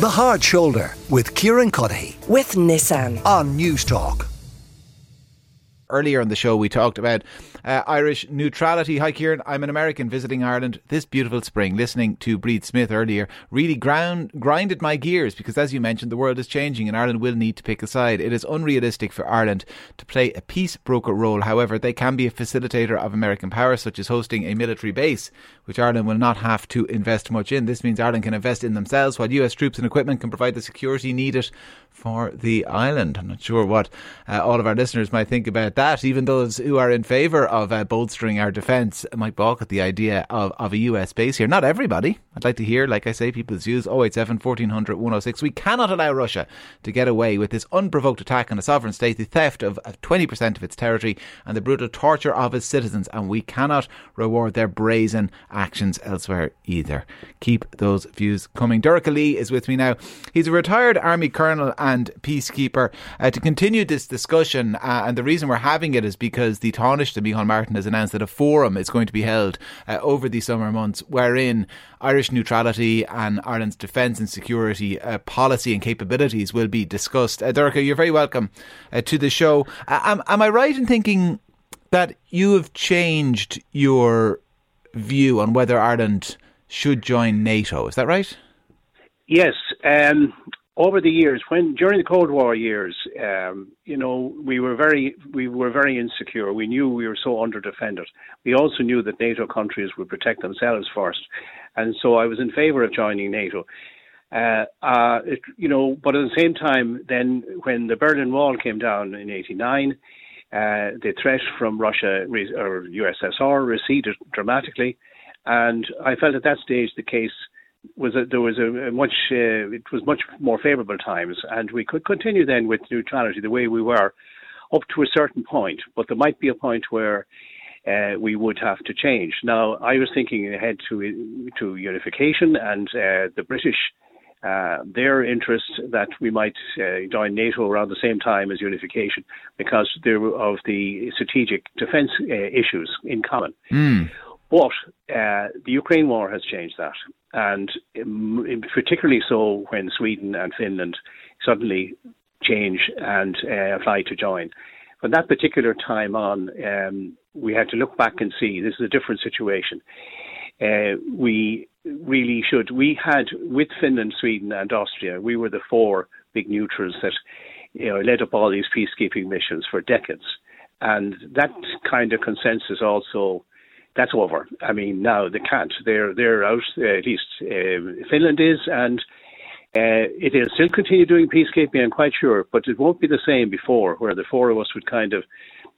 The Hard Shoulder with Kieran Cuddihy with Nissan. on News Talk. earlier in the show, we talked about uh, Irish neutrality. Hi, Kieran. I'm an American visiting Ireland this beautiful spring. Listening to Bríd Smith earlier really ground, grinded my gears because, as you mentioned, the world is changing and Ireland will need to pick a side. It is unrealistic for Ireland to play a peace broker role. However, they can be a facilitator of American power, such as hosting a military base, which Ireland will not have to invest much in. This means Ireland can invest in themselves, while US troops and equipment can provide the security needed for the island. I'm not sure what uh, all of our listeners might think about that. Even those who are in favour of uh, bolstering our defence might balk at the idea of, of a US base here. Not everybody. I'd like to hear, like I say, people's views. 087 1400 106. We cannot allow Russia to get away with this unprovoked attack on a sovereign state, the theft of, of 20% of its territory, and the brutal torture of its citizens. And we cannot reward their brazen actions elsewhere either. Keep those views coming. Dorcha Lee is with me now. He's a retired army colonel and peacekeeper. Uh, to continue this discussion, uh, and the reason we're having it is because the Taoiseach, Micheál Martin, has announced that a forum is going to be held uh, over the summer months wherein Irish neutrality and Ireland's defence and security uh, policy and capabilities will be discussed. Uh, you're very welcome uh, to the show. Uh, am, am I right in thinking that you have changed your view on whether Ireland should join NATO? Is that right? Yes. Um, over the years, when during the Cold War years, um, you know, we were very we were very insecure. We knew we were so underdefended. We also knew that NATO countries would protect themselves first, and so I was in favour of joining NATO. Uh, uh, it, you know, but at the same time, then when the Berlin Wall came down in '89, uh, the threat from Russia or USSR receded dramatically, and I felt at that stage the case was a, there was a, a much uh, it was much more favourable times, and we could continue then with neutrality the way we were up to a certain point. But there might be a point where uh, we would have to change. Now, I was thinking ahead to to unification and uh, the British. Uh, their interest that we might uh, join NATO around the same time as unification because there were of the strategic defence uh, issues in common. But uh, the Ukraine war has changed that, and particularly so when Sweden and Finland suddenly change and uh, apply to join. From that particular time on, um, we had to look back and see this is a different situation. Uh, we really should. We had with Finland, Sweden, and Austria. We were the four big neutrals that you know led up all these peacekeeping missions for decades, and that kind of consensus also that's over. I mean, now they can't. They're they're out. Uh, at least uh, Finland is, and uh, it will still continue doing peacekeeping. I'm quite sure, but it won't be the same before, where the four of us would kind of.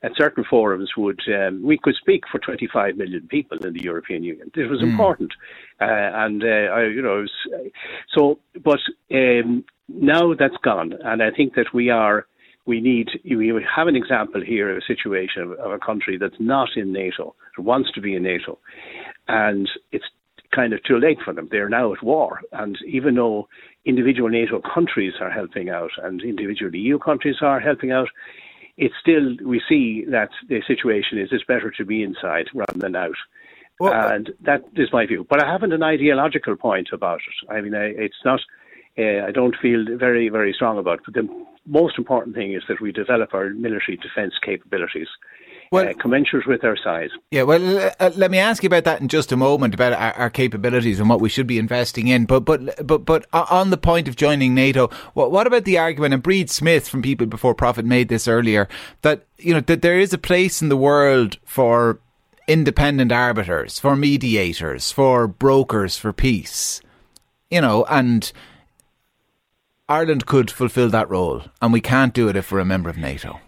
At certain forums, would um, we could speak for 25 million people in the European Union. It was important, uh, and uh, I, you know, it was, so. But um, now that's gone, and I think that we are we need we have an example here of a situation of, of a country that's not in NATO, that wants to be in NATO, and it's kind of too late for them. They're now at war, and even though individual NATO countries are helping out and individual EU countries are helping out, it's still we see that the situation is it's better to be inside rather than out. Well, uh and that is my view. But I haven't an ideological point about it. I mean, I, it's not. Uh, I don't feel very, very strong about it. But the most important thing is that we develop our military defence capabilities, Well- uh, commensurate with our size. Yeah, well, uh, let me ask you about that in just a moment about our, our capabilities and what we should be investing in. But but but but on the point of joining NATO, what what about the argument? And Bríd Smith from People Before Profit made this earlier that you know that there is a place in the world for independent arbiters, for mediators, for brokers for peace. You know, and Ireland could fulfil that role, and we can't do it if we're a member of NATO.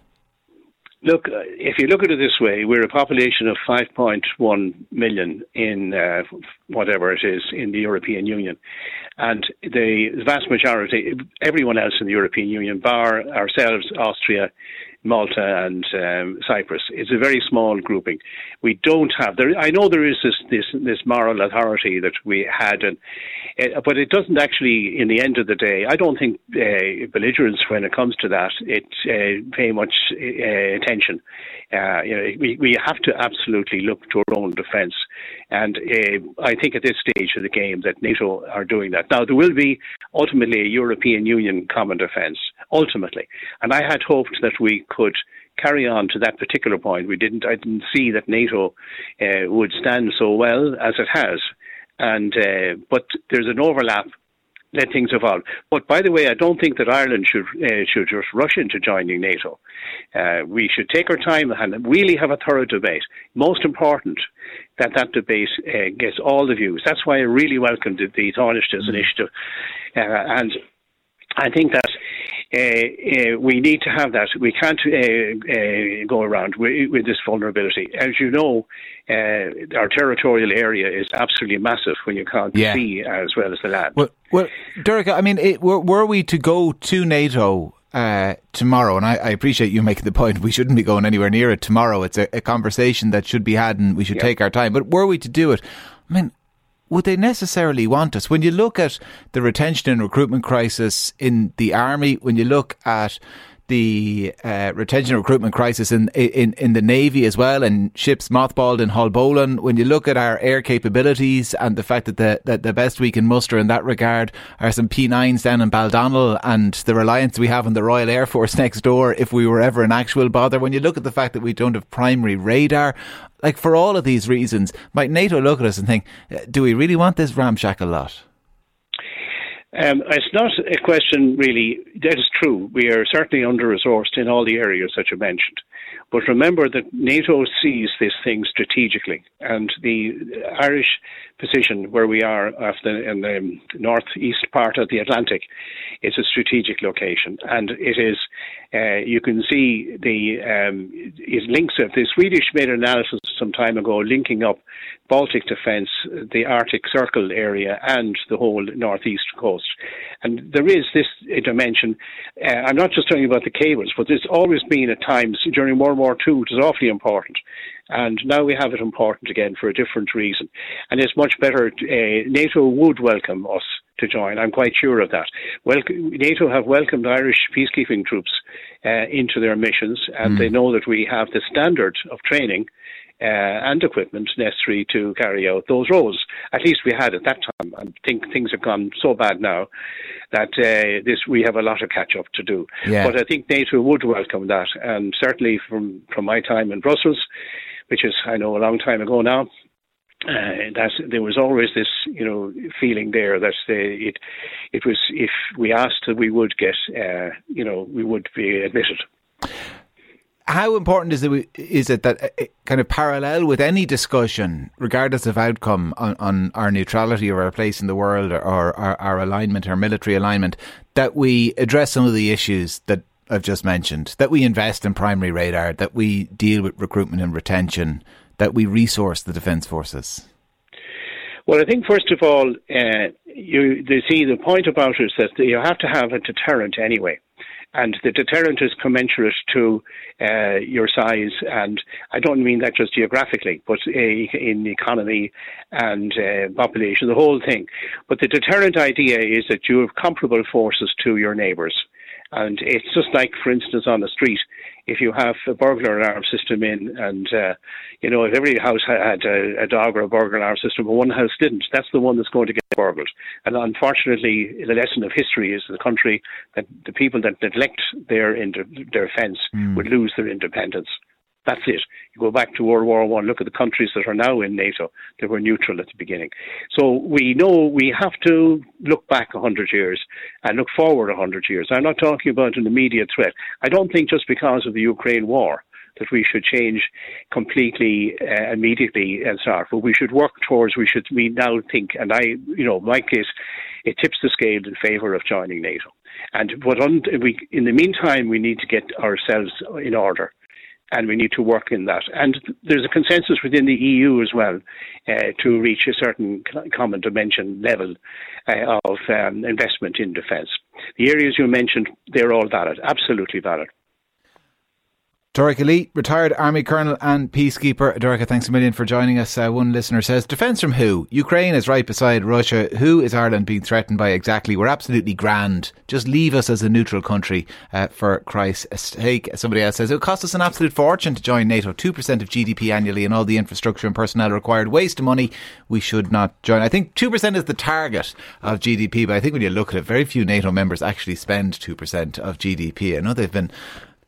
Look, uh, if you look at it this way, we're a population of 5.1 million in uh, whatever it is in the European Union. And the vast majority, everyone else in the European Union, bar ourselves, Austria, Malta and um, Cyprus. It's a very small grouping. We don't have there. I know there is this this, this moral authority that we had, and uh, but it doesn't actually. In the end of the day, I don't think uh, belligerents, when it comes to that, it uh, pay much uh, attention. Uh, you know, we we have to absolutely look to our own defence, and uh, I think at this stage of the game that NATO are doing that. Now there will be ultimately a European Union common defence, ultimately, and I had hoped that we could carry on to that particular point. We didn't. I didn't see that NATO would stand so well as it has, and uh, but there's an overlap. Let things evolve. But by the way, I don't think that Ireland should uh, should just rush into joining NATO. Uh, we should take our time and really have a thorough debate. Most important that that debate uh, gets all the views. That's why I really welcomed the, the Taoiseach's mm. initiative, uh, and I think that uh, uh, we need to have that. We can't uh, uh go around with, with, this vulnerability. As you know, uh, our territorial area is absolutely massive when you count yeah. the sea as well as the land. Well, well Derek, I mean, it, were, were, we to go to NATO uh, tomorrow, and I, I, appreciate you making the point, we shouldn't be going anywhere near it tomorrow. It's a, a conversation that should be had, and we should take our time. But were we to do it, I mean, would they necessarily want us? When you look at the retention and recruitment crisis in the army, when you look at the uh, retention and recruitment crisis in, in in the navy as well, and ships mothballed in Haulbowline. When you look at our air capabilities and the fact that the that the best we can muster in that regard are some P9s down in Baldonnel, and the reliance we have on the Royal Air Force next door, if we were ever an actual bother. When you look at the fact that we don't have primary radar, like for all of these reasons, might NATO look at us and think, uh, do we really want this ramshackle lot? Um, it's not a question really. That is true. We are certainly under resourced in all the areas that you mentioned. But remember that NATO sees this thing strategically, and the Irish position where we are in the northeast part of the Atlantic is a strategic location, and it is. Uh, you can see the um, it links up. The Swedish made an analysis some time ago linking up Baltic defence, the Arctic Circle area, and the whole northeast coast. And there is this dimension. Uh, I'm not just talking about the cables, but there's always been at times during World War II, it was awfully important. And now we have it important again for a different reason. And it's much better. Uh, NATO would welcome us to join. I'm quite sure of that. Well, NATO have welcomed Irish peacekeeping troops uh, into their missions, and mm. they know that we have the standard of training uh, and equipment necessary to carry out those roles. At least we had at that time. I think things have gone so bad now that uh, this we have a lot of catch up to do. Yeah. But I think NATO would welcome that, and certainly from from my time in Brussels, which is I know a long time ago now. Uh, that there was always this, you know, feeling there that uh, it, it was if we asked, we would get, uh, you know, we would be admitted how important is it, is it that uh, kind of parallel with any discussion, regardless of outcome, on, on our neutrality or our place in the world or, or our, our, alignment, our military alignment, that we address some of the issues that I've just mentioned, that we invest in primary radar, that we deal with recruitment and retention, that we resource the defence forces? Well, I think first of all, uh, you, you see the point about it is that you have to have a deterrent anyway and the deterrent is commensurate to uh, your size. And I don't mean that just geographically, but uh, in economy and uh, population, the whole thing. But the deterrent idea is that you have comparable forces to your neighbours. And it's just like, for instance, on the street, if you have a burglar alarm system in, and uh, you know, if every house had a, a, dog or a burglar alarm system, but one house didn't, that's the one that's going to get burgled. And unfortunately, the lesson of history is the country that the people that neglect their their fence mm. would lose their independence. That's it. You go back to World War One. Look at the countries that are now in NATO. They were neutral at the beginning. So we know we have to look back hundred years and look forward hundred years. I'm not talking about an immediate threat. I don't think just because of the Ukraine war that we should change completely uh, immediately and start. But we should work towards. We should. We now think, and I, you know, my case, it tips the scale in favour of joining NATO. And what on, we, in the meantime, we need to get ourselves in order and we need to work in that. And there's a consensus within the EU as well uh, to reach a certain common dimension level uh, of um, investment in defence. The areas you mentioned, they're all valid, absolutely valid. Dorcha Lee, retired Army Colonel and Peacekeeper. Dorcha, thanks a million for joining us. Uh, one listener says, Defence from who? Ukraine is right beside Russia. Who is Ireland being threatened by exactly? We're absolutely grand. Just leave us as a neutral country uh, for Christ's sake. Somebody else says, it would cost us an absolute fortune to join NATO. 2% of GDP annually and all the infrastructure and personnel required. Waste of money. We should not join. I think 2% is the target of GDP, but I think when you look at it, very few NATO members actually spend 2% of GDP. I know they've been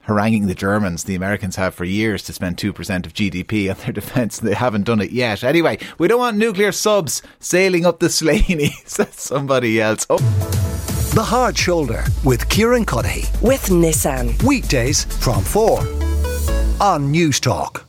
haranguing the Germans, the Americans have for years to spend 2% of GDP on their defence. They haven't done it yet. Anyway, we don't want nuclear subs sailing up the Slaney, says somebody else. Oh. The Hard Shoulder with Kieran Cuddihy. With Nissan. Weekdays from 4 on Newstalk.